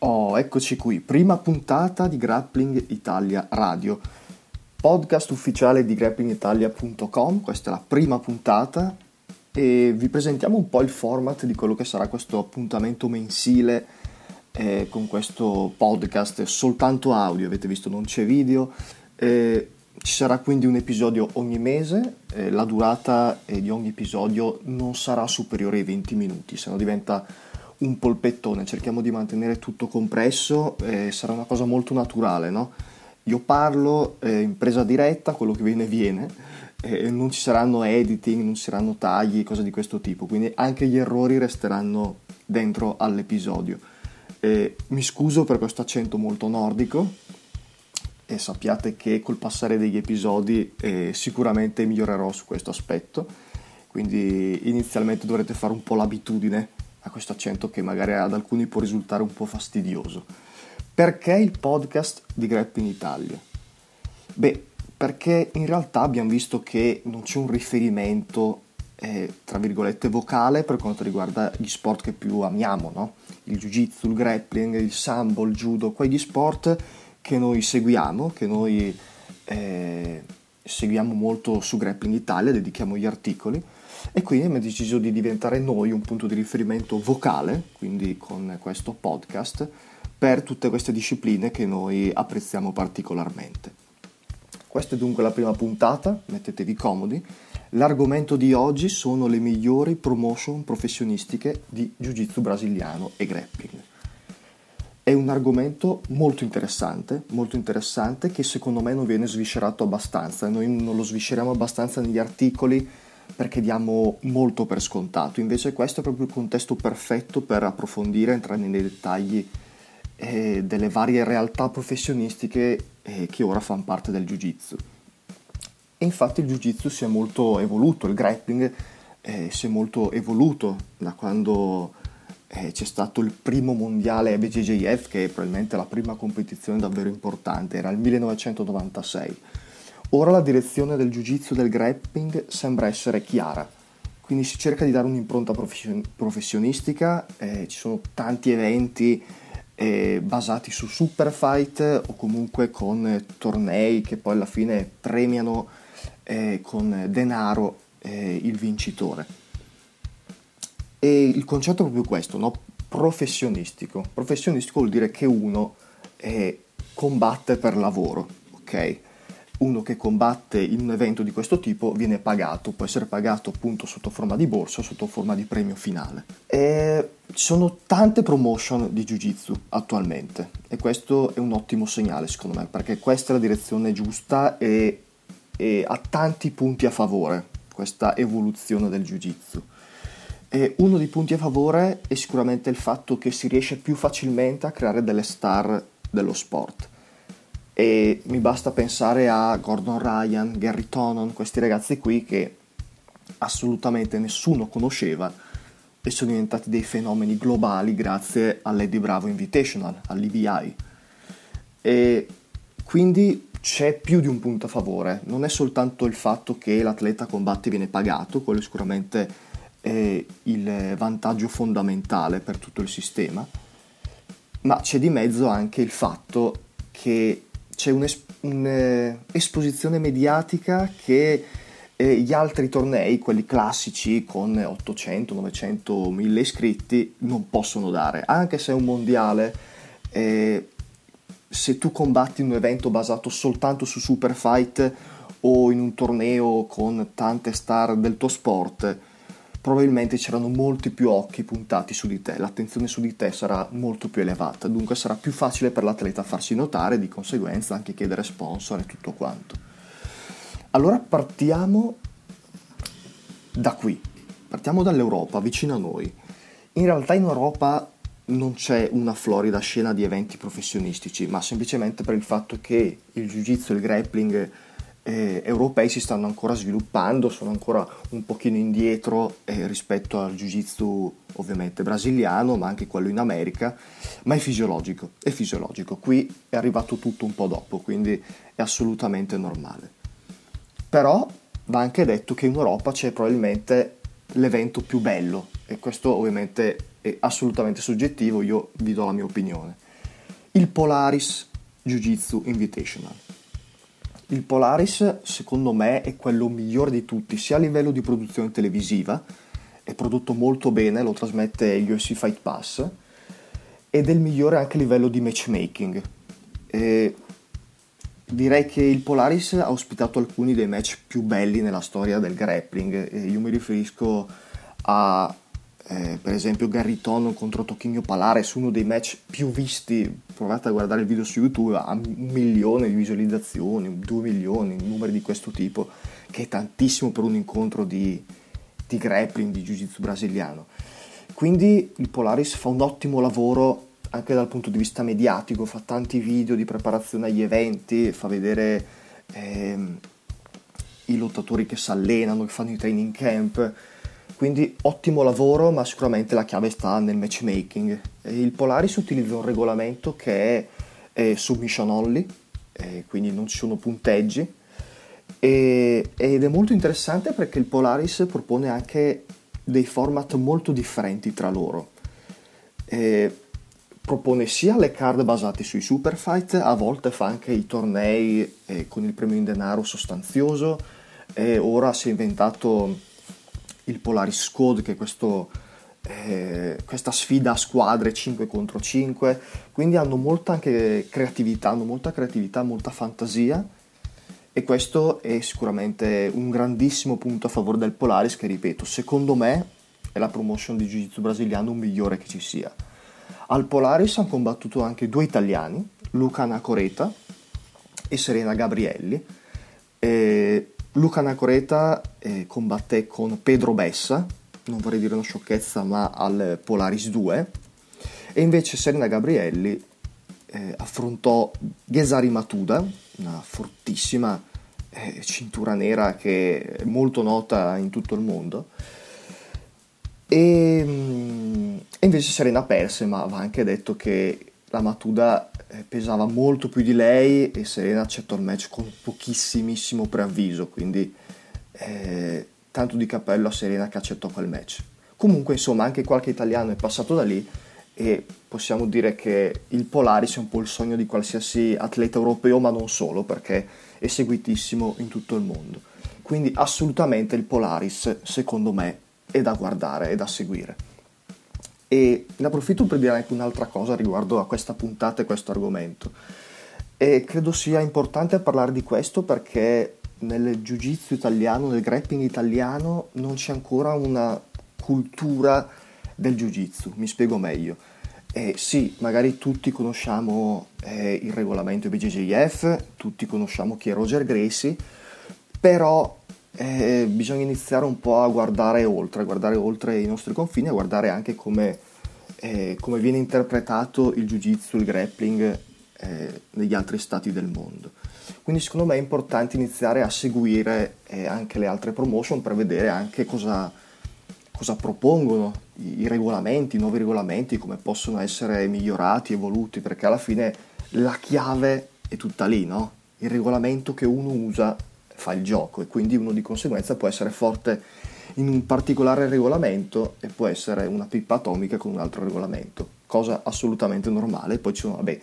Oh, eccoci qui, prima puntata di Grappling Italia Radio, podcast ufficiale di grapplingitalia.com, questa è la prima puntata e vi presentiamo un po' il format di quello che sarà questo appuntamento mensile eh, con questo podcast soltanto audio, avete visto non c'è video, eh, ci sarà quindi un episodio ogni mese, eh, la durata eh, di ogni episodio non sarà superiore ai 20 minuti, se no diventa un polpettone, cerchiamo di mantenere tutto compresso, eh, sarà una cosa molto naturale, no? Io parlo eh, in presa diretta, quello che viene viene, eh, non ci saranno editing, non ci saranno tagli, cose di questo tipo, quindi anche gli errori resteranno dentro all'episodio. mi scuso per questo accento molto nordico e sappiate che col passare degli episodi eh, sicuramente migliorerò su questo aspetto, quindi inizialmente dovrete fare un po' l'abitudine a questo accento che magari ad alcuni può risultare un po' fastidioso. Perché il podcast di Grep in Italia? Beh, perché in realtà abbiamo visto che non c'è un riferimento, eh, tra virgolette, vocale per quanto riguarda gli sport che più amiamo, no? Il jiu-jitsu, il grappling, il sambo, il judo, quegli sport che noi seguiamo, che noi eh, seguiamo molto su Grappling Italia, dedichiamo gli articoli e quindi abbiamo deciso di diventare noi un punto di riferimento vocale, quindi con questo podcast, per tutte queste discipline che noi apprezziamo particolarmente. Questa è dunque la prima puntata, mettetevi comodi. L'argomento di oggi sono le migliori promotion professionistiche di Jiu-Jitsu brasiliano e grappling. È un argomento molto interessante, molto interessante che secondo me non viene sviscerato abbastanza, noi non lo svisceriamo abbastanza negli articoli perché diamo molto per scontato, invece questo è proprio il contesto perfetto per approfondire, entrare nei dettagli eh, delle varie realtà professionistiche eh, che ora fanno parte del Jiu-Jitsu. E infatti il Jiu-Jitsu si è molto evoluto, il grappling eh, si è molto evoluto da quando eh, c'è stato il primo mondiale BJJF, che è probabilmente la prima competizione davvero importante, era il 1996 Ora la direzione del jiu-jitsu del grappling sembra essere chiara, quindi si cerca di dare un'impronta professionistica, eh, ci sono tanti eventi eh, basati su super fight o comunque con eh, tornei che poi alla fine premiano eh, con denaro eh, il vincitore. E il concetto è proprio questo, no? professionistico. Professionistico vuol dire che uno eh, combatte per lavoro, ok? Uno che combatte in un evento di questo tipo viene pagato, può essere pagato appunto sotto forma di borsa sotto forma di premio finale. E ci sono tante promotion di Jiu-Jitsu attualmente e questo è un ottimo segnale secondo me perché questa è la direzione giusta e, e ha tanti punti a favore questa evoluzione del Jiu-Jitsu. E uno dei punti a favore è sicuramente il fatto che si riesce più facilmente a creare delle star dello sport e mi basta pensare a Gordon Ryan, Gary Tonon, questi ragazzi qui che assolutamente nessuno conosceva e sono diventati dei fenomeni globali grazie all'Eddie Bravo Invitational, all'EBI. E quindi c'è più di un punto a favore, non è soltanto il fatto che l'atleta combatte e viene pagato, quello sicuramente è il vantaggio fondamentale per tutto il sistema, ma c'è di mezzo anche il fatto che c'è un'esposizione un, mediatica che eh, gli altri tornei, quelli classici con 800, 900, 1000 iscritti, non possono dare. Anche se è un mondiale, eh, se tu combatti in un evento basato soltanto su super fight o in un torneo con tante star del tuo sport, probabilmente c'erano molti più occhi puntati su di te, l'attenzione su di te sarà molto più elevata, dunque sarà più facile per l'atleta farsi notare, e di conseguenza anche chiedere sponsor e tutto quanto. Allora partiamo da qui, partiamo dall'Europa, vicino a noi. In realtà in Europa non c'è una florida scena di eventi professionistici, ma semplicemente per il fatto che il jiu-jitsu e il grappling eh, europei si stanno ancora sviluppando, sono ancora un pochino indietro eh, rispetto al jiu-jitsu ovviamente brasiliano, ma anche quello in America, ma è fisiologico, è fisiologico. Qui è arrivato tutto un po' dopo, quindi è assolutamente normale. Però va anche detto che in Europa c'è probabilmente l'evento più bello e questo ovviamente è assolutamente soggettivo, io vi do la mia opinione. il Polaris Jiu-Jitsu Invitational. Il Polaris, secondo me, è quello migliore di tutti, sia a livello di produzione televisiva, è prodotto molto bene, lo trasmette UFC Fight Pass, ed è il migliore anche a livello di matchmaking. E direi che il Polaris ha ospitato alcuni dei match più belli nella storia del grappling. E io mi riferisco a eh, per esempio Gary Tonon contro Tocchino Palares, uno dei match più visti, provate a guardare il video su YouTube, ha un milione di visualizzazioni, due milioni, numeri di questo tipo, che è tantissimo per un incontro di, di grappling, di jiu-jitsu brasiliano. Quindi il Polaris fa un ottimo lavoro anche dal punto di vista mediatico, fa tanti video di preparazione agli eventi, fa vedere ehm, i lottatori che si allenano, che fanno i training camp, quindi ottimo lavoro, ma sicuramente la chiave sta nel matchmaking. Il Polaris utilizza un regolamento che è, è submission only, quindi non ci sono punteggi, e, ed è molto interessante perché il Polaris propone anche dei format molto differenti tra loro. E propone sia le card basate sui super fight, a volte fa anche i tornei eh, con il premio in denaro sostanzioso, e ora si è inventato il Polaris Squad, che è questo, eh, questa sfida a squadre 5 contro 5, quindi hanno molta anche creatività, hanno molta creatività, molta fantasia e questo è sicuramente un grandissimo punto a favore del Polaris che ripeto, secondo me è la promotion di Jiu-Jitsu brasiliano migliore che ci sia. Al Polaris hanno combattuto anche due italiani, Luca Nacoreta e Serena Gabrielli. E Luca Nacoreta eh, combatté con Pedro Bessa, non vorrei dire una sciocchezza, ma al Polaris 2, e invece Serena Gabrielli eh, affrontò Gesari Matuda, una fortissima eh, cintura nera che è molto nota in tutto il mondo, e, mm, e invece Serena perse, ma va anche detto che la Matuda pesava molto più di lei e Serena accettò il match con pochissimissimo preavviso, quindi eh, tanto di cappello a Serena che accettò quel match. Comunque, insomma, anche qualche italiano è passato da lì e possiamo dire che il Polaris è un po' il sogno di qualsiasi atleta europeo, ma non solo, perché è seguitissimo in tutto il mondo. Quindi assolutamente il Polaris, secondo me, è da guardare, è da seguire. E ne approfitto per dire anche un'altra cosa riguardo a questa puntata e questo argomento. E credo sia importante parlare di questo perché nel jiu-jitsu italiano, nel grappling italiano, non c'è ancora una cultura del jiu-jitsu. Mi spiego meglio. Eh, sì, magari tutti conosciamo eh, il regolamento BJJF, tutti conosciamo chi è Roger Gracie, però eh, bisogna iniziare un po' a guardare oltre, a guardare oltre i nostri confini, a guardare anche come, eh, come viene interpretato il jiu-jitsu, il grappling eh, negli altri stati del mondo. Quindi secondo me è importante iniziare a seguire eh, anche le altre promotion per vedere anche cosa, cosa propongono i, i regolamenti, i nuovi regolamenti, come possono essere migliorati, evoluti, perché alla fine la chiave è tutta lì, no? Il regolamento che uno usa fa il gioco e quindi uno di conseguenza può essere forte in un particolare regolamento e può essere una pippa atomica con un altro regolamento, cosa assolutamente normale. Poi ci sono vabbè,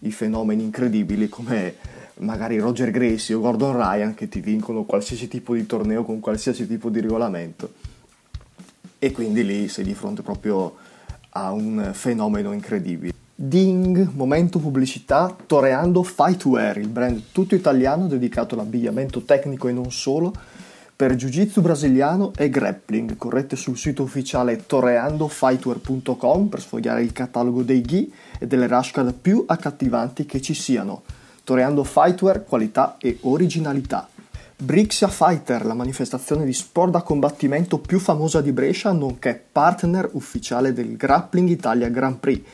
i fenomeni incredibili come magari Roger Gracie o Gordon Ryan che ti vincono qualsiasi tipo di torneo con qualsiasi tipo di regolamento e quindi lì sei di fronte proprio a un fenomeno incredibile. Ding, momento pubblicità, Toreando Fightwear, il brand tutto italiano dedicato all'abbigliamento tecnico e non solo, per jiu-jitsu brasiliano e grappling. Correte sul sito ufficiale toreandofightwear.com per sfogliare il catalogo dei ghi e delle rashcard più accattivanti che ci siano. Toreando Fightwear, qualità e originalità. Brixia Fighter, la manifestazione di sport da combattimento più famosa di Brescia, nonché partner ufficiale del Grappling Italia Grand Prix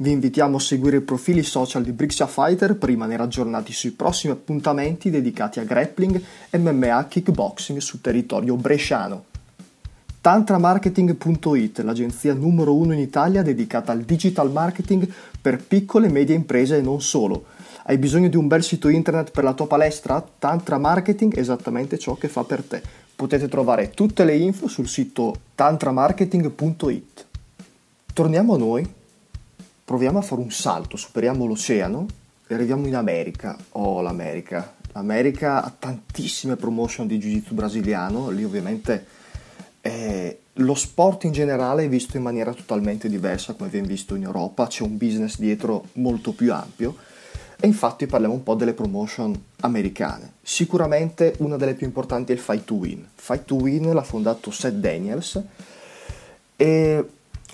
vi invitiamo a seguire i profili social di Brixia Fighter per rimanere aggiornati sui prossimi appuntamenti dedicati a grappling, MMA, kickboxing sul territorio bresciano. Tantramarketing.it, l'agenzia numero uno in Italia dedicata al digital marketing per piccole e medie imprese e non solo. Hai bisogno di un bel sito internet per la tua palestra? Tantra Marketing è esattamente ciò che fa per te. Potete trovare tutte le info sul sito tantramarketing.it. Torniamo a noi proviamo a fare un salto, superiamo l'oceano e arriviamo in America. Oh, l'America. L'America ha tantissime promotion di Jiu-Jitsu brasiliano, lì ovviamente eh, lo sport in generale è visto in maniera totalmente diversa come viene visto in Europa, c'è un business dietro molto più ampio e infatti parliamo un po' delle promotion americane. Sicuramente una delle più importanti è il Fight to Win. Fight to Win l'ha fondato Seth Daniels e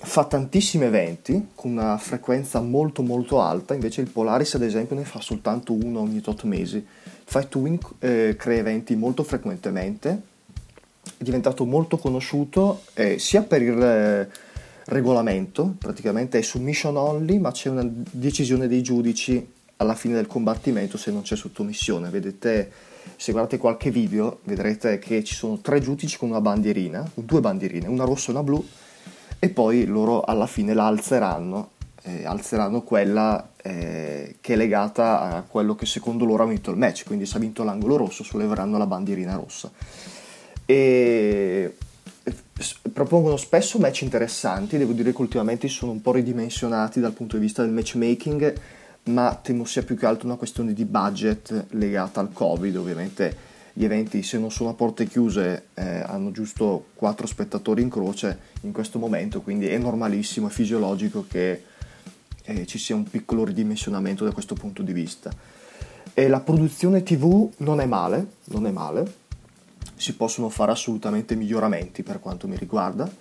fa tantissimi eventi con una frequenza molto molto alta, invece il Polaris ad esempio ne fa soltanto uno ogni tot mesi. Fight to Win eh, crea eventi molto frequentemente, è diventato molto conosciuto eh, sia per il eh, regolamento, praticamente è submission only, ma c'è una decisione dei giudici alla fine del combattimento se non c'è sottomissione. Vedete, se guardate qualche video, vedrete che ci sono tre giudici con una bandierina, due bandierine, una rossa e una blu, e poi loro alla fine la alzeranno, eh, alzeranno quella eh, che è legata a quello che secondo loro ha vinto il match, quindi se ha vinto l'angolo rosso solleveranno la bandierina rossa. E propongono spesso match interessanti, devo dire che ultimamente sono un po' ridimensionati dal punto di vista del matchmaking ma temo sia più che altro una questione di budget legata al Covid. Ovviamente gli eventi, se non sono a porte chiuse, eh, hanno giusto 4 spettatori in croce in questo momento, quindi è normalissimo, è fisiologico che eh, ci sia un piccolo ridimensionamento da questo punto di vista. E la produzione TV non è male, non è male, si possono fare assolutamente miglioramenti per quanto mi riguarda.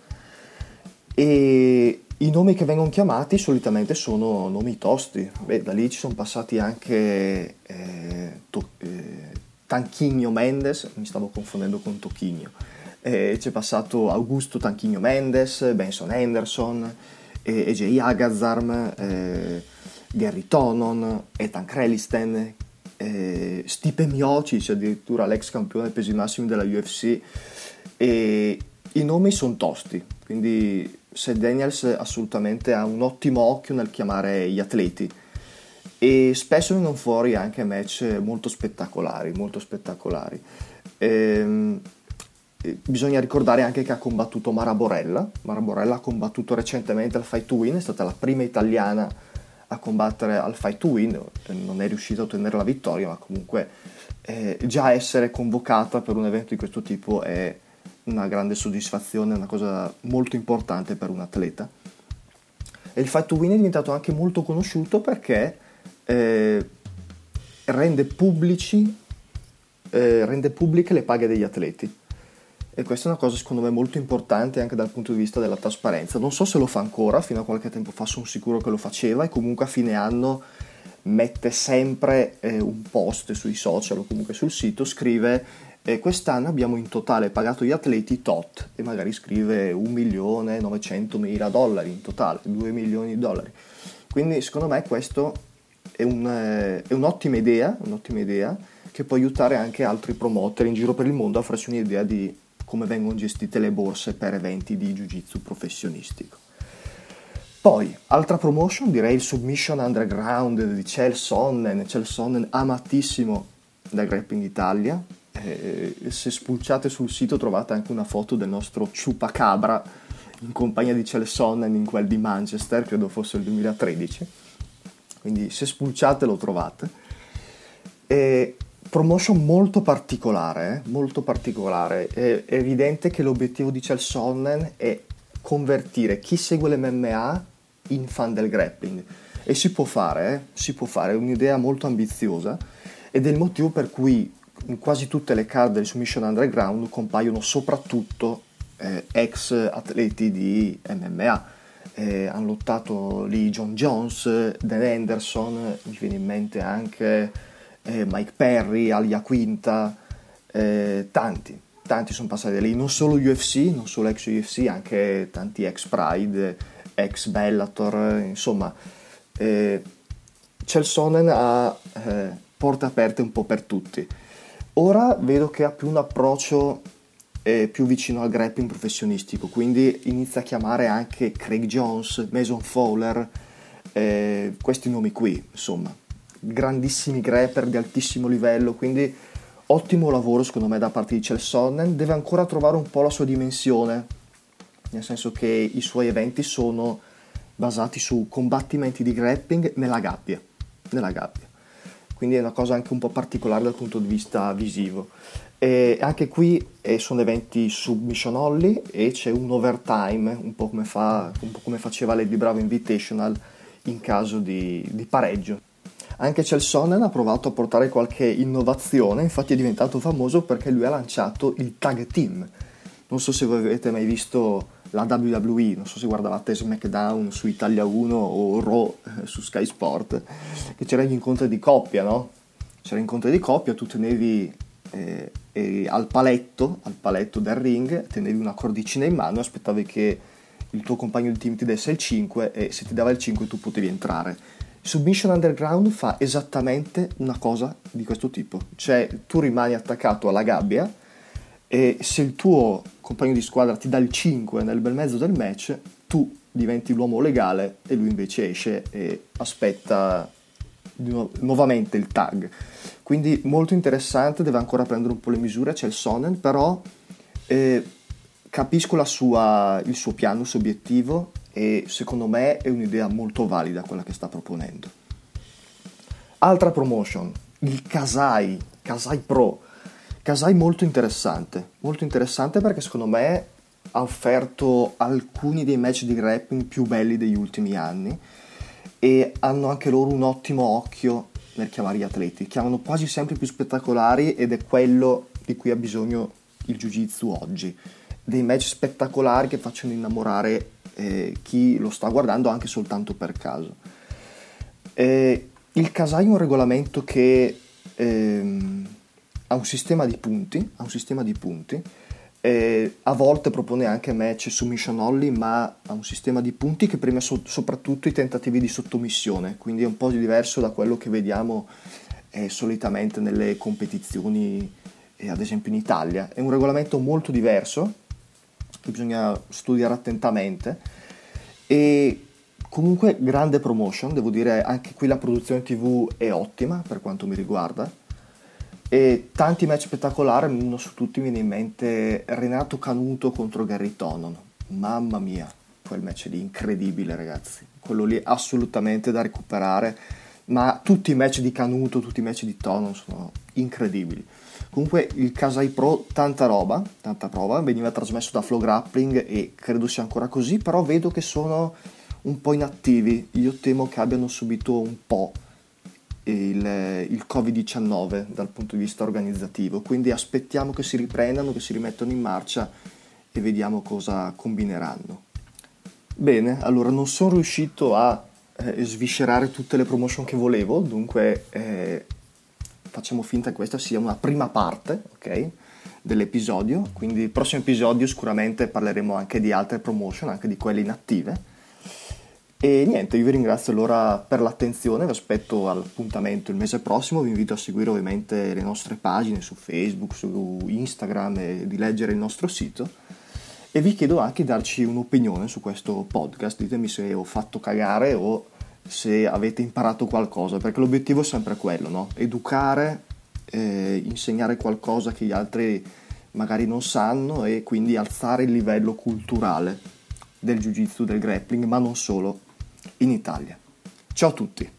E i nomi che vengono chiamati solitamente sono nomi tosti, Beh, da lì ci sono passati anche eh, to- eh, Tanchigno Mendes, mi stavo confondendo con Tocchigno, c'è passato Augusto Tanchigno Mendes, Benson Henderson, eh, EJ Agazarm, eh, Gary Tonon, Ethan Krelisten, eh, Stipe Miocic, addirittura l'ex campione pesi massimi della UFC, e i nomi sono tosti, quindi Seth Daniels assolutamente ha un ottimo occhio nel chiamare gli atleti e spesso vengono fuori anche match molto spettacolari, molto spettacolari. Ehm, bisogna ricordare anche che ha combattuto Mara Borella. Mara Borella ha combattuto recentemente al Fight to Win, è stata la prima italiana a combattere al Fight to Win, non è riuscita a ottenere la vittoria, ma comunque eh, già essere convocata per un evento di questo tipo è una grande soddisfazione, una cosa molto importante per un atleta. E il Fight to Win è diventato anche molto conosciuto perché eh, rende, pubblici, eh, rende pubbliche le paghe degli atleti. E questa è una cosa secondo me molto importante anche dal punto di vista della trasparenza. Non so se lo fa ancora, fino a qualche tempo fa sono sicuro che lo faceva e comunque a fine anno mette sempre eh, un post sui social o comunque sul sito, scrive e quest'anno abbiamo in totale pagato gli atleti tot e magari scrive 1 milione 900 mila dollari in totale, 2 milioni di dollari. Quindi secondo me questo è, un, eh, è un'ottima idea, un'ottima idea che può aiutare anche altri promoter in giro per il mondo a farsi un'idea di come vengono gestite le borse per eventi di jiu-jitsu professionistico. Poi, altra promotion, direi il Submission Underground di Chel Sonnen, Chel Sonnen amatissimo da Grappling Italia, eh, se spulciate sul sito trovate anche una foto del nostro Chupacabra in compagnia di Celesonnen in quel di Manchester, credo fosse il 2013. Quindi se spulciate lo trovate. E promotion molto particolare, eh? molto particolare. È, evidente che l'obiettivo di Chelsonnen è convertire chi segue l'MMA in fan del grappling. E si può fare, eh? si può fare, è un'idea molto ambiziosa ed è il motivo per cui in quasi tutte le card del Submission Underground compaiono soprattutto eh, ex atleti di MMA. Eh, hanno lottato lì John Jones, Dan Anderson, mi viene in mente anche eh, Mike Perry, Alia Quinta, eh, tanti, tanti sono passati da lì, non solo UFC, non solo ex UFC, anche tanti ex Pride, ex Bellator, insomma. Eh, Chelsonen ha eh, porte aperte un po' per tutti. Ora vedo che ha più un approccio eh, più vicino al grappling professionistico, quindi inizia a chiamare anche Craig Jones, Mason Fowler, eh, questi nomi qui, insomma, grandissimi grapper di altissimo livello, quindi ottimo lavoro secondo me da parte di Chelsonnen, deve ancora trovare un po' la sua dimensione, nel senso che i suoi eventi sono basati su combattimenti di grappling nella gabbia, nella gabbia. Quindi è una cosa anche un po' particolare dal punto di vista visivo. E anche qui eh, sono eventi submission only e c'è un overtime, un po' come, fa, un po come faceva Lady Bravo Invitational in caso di, di pareggio. Anche Chelsonen ha provato a portare qualche innovazione, infatti è diventato famoso perché lui ha lanciato il tag team. Non so se voi avete mai visto la WWE, non so se guardavate SmackDown su Italia 1 o Raw eh, su Sky Sport, che c'erano gli incontri di coppia, no? C'era incontri di coppia, tu tenevi eh, al paletto, al paletto del ring, tenevi una cordicina in mano aspettavi che il tuo compagno di team ti desse il 5 e se ti dava il 5 tu potevi entrare. Submission Underground fa esattamente una cosa di questo tipo, cioè tu rimani attaccato alla gabbia e se il tuo compagno di squadra ti dà il 5 nel bel mezzo del match, tu diventi l'uomo legale e lui invece esce e aspetta nu- nuovamente il tag. Quindi molto interessante, deve ancora prendere un po' le misure, c'è il Sonnen, però eh, capisco sua, il suo piano, il suo obiettivo e secondo me è un'idea molto valida quella che sta proponendo. Altra promotion, il Kasai, Kasai Pro. Kasai molto interessante, molto interessante perché secondo me ha offerto alcuni dei match di grappling più belli degli ultimi anni e hanno anche loro un ottimo occhio nel chiamare gli atleti, chiamano quasi sempre più spettacolari ed è quello di cui ha bisogno il jiu-jitsu oggi, dei match spettacolari che facciano innamorare eh, chi lo sta guardando anche soltanto per caso. Eh, il Kasai è un regolamento che ehm, ha un sistema di punti, ha un sistema di punti eh, a volte propone anche match submission only, ma ha un sistema di punti che premia so- soprattutto i tentativi di sottomissione, quindi è un po' diverso da quello che vediamo eh, solitamente nelle competizioni, eh, ad esempio in Italia. È un regolamento molto diverso, che bisogna studiare attentamente e comunque grande promotion, devo dire anche qui la produzione TV è ottima per quanto mi riguarda e tanti match spettacolari, uno su tutti mi viene in mente Renato Canuto contro Gary Tonon. Mamma mia, quel match lì incredibile ragazzi, quello lì assolutamente da recuperare, ma tutti i match di Canuto, tutti i match di Tonon sono incredibili. Comunque il Kasai Pro, tanta roba, tanta prova, veniva trasmesso da Flow Grappling e credo sia ancora così, però vedo che sono un po' inattivi, io temo che abbiano subito un po' il, il Covid-19 dal punto di vista organizzativo, quindi aspettiamo che si riprendano, che si rimettano in marcia e vediamo cosa combineranno. Bene, allora non sono riuscito a eh, sviscerare tutte le promotion che volevo, dunque eh, facciamo finta che questa sia una prima parte, ok? Dell'episodio, quindi il prossimo episodio sicuramente parleremo anche di altre promotion, anche di quelle inattive e niente, io vi ringrazio allora per l'attenzione, vi aspetto all'appuntamento il mese prossimo, vi invito a seguire ovviamente le nostre pagine su Facebook, su Instagram e di leggere il nostro sito e vi chiedo anche di darci un'opinione su questo podcast, ditemi se ho fatto cagare o se avete imparato qualcosa, perché l'obiettivo è sempre quello, no? educare, eh, insegnare qualcosa che gli altri magari non sanno e quindi alzare il livello culturale del jiu-jitsu, del grappling, ma non solo in Italia. Ciao a tutti!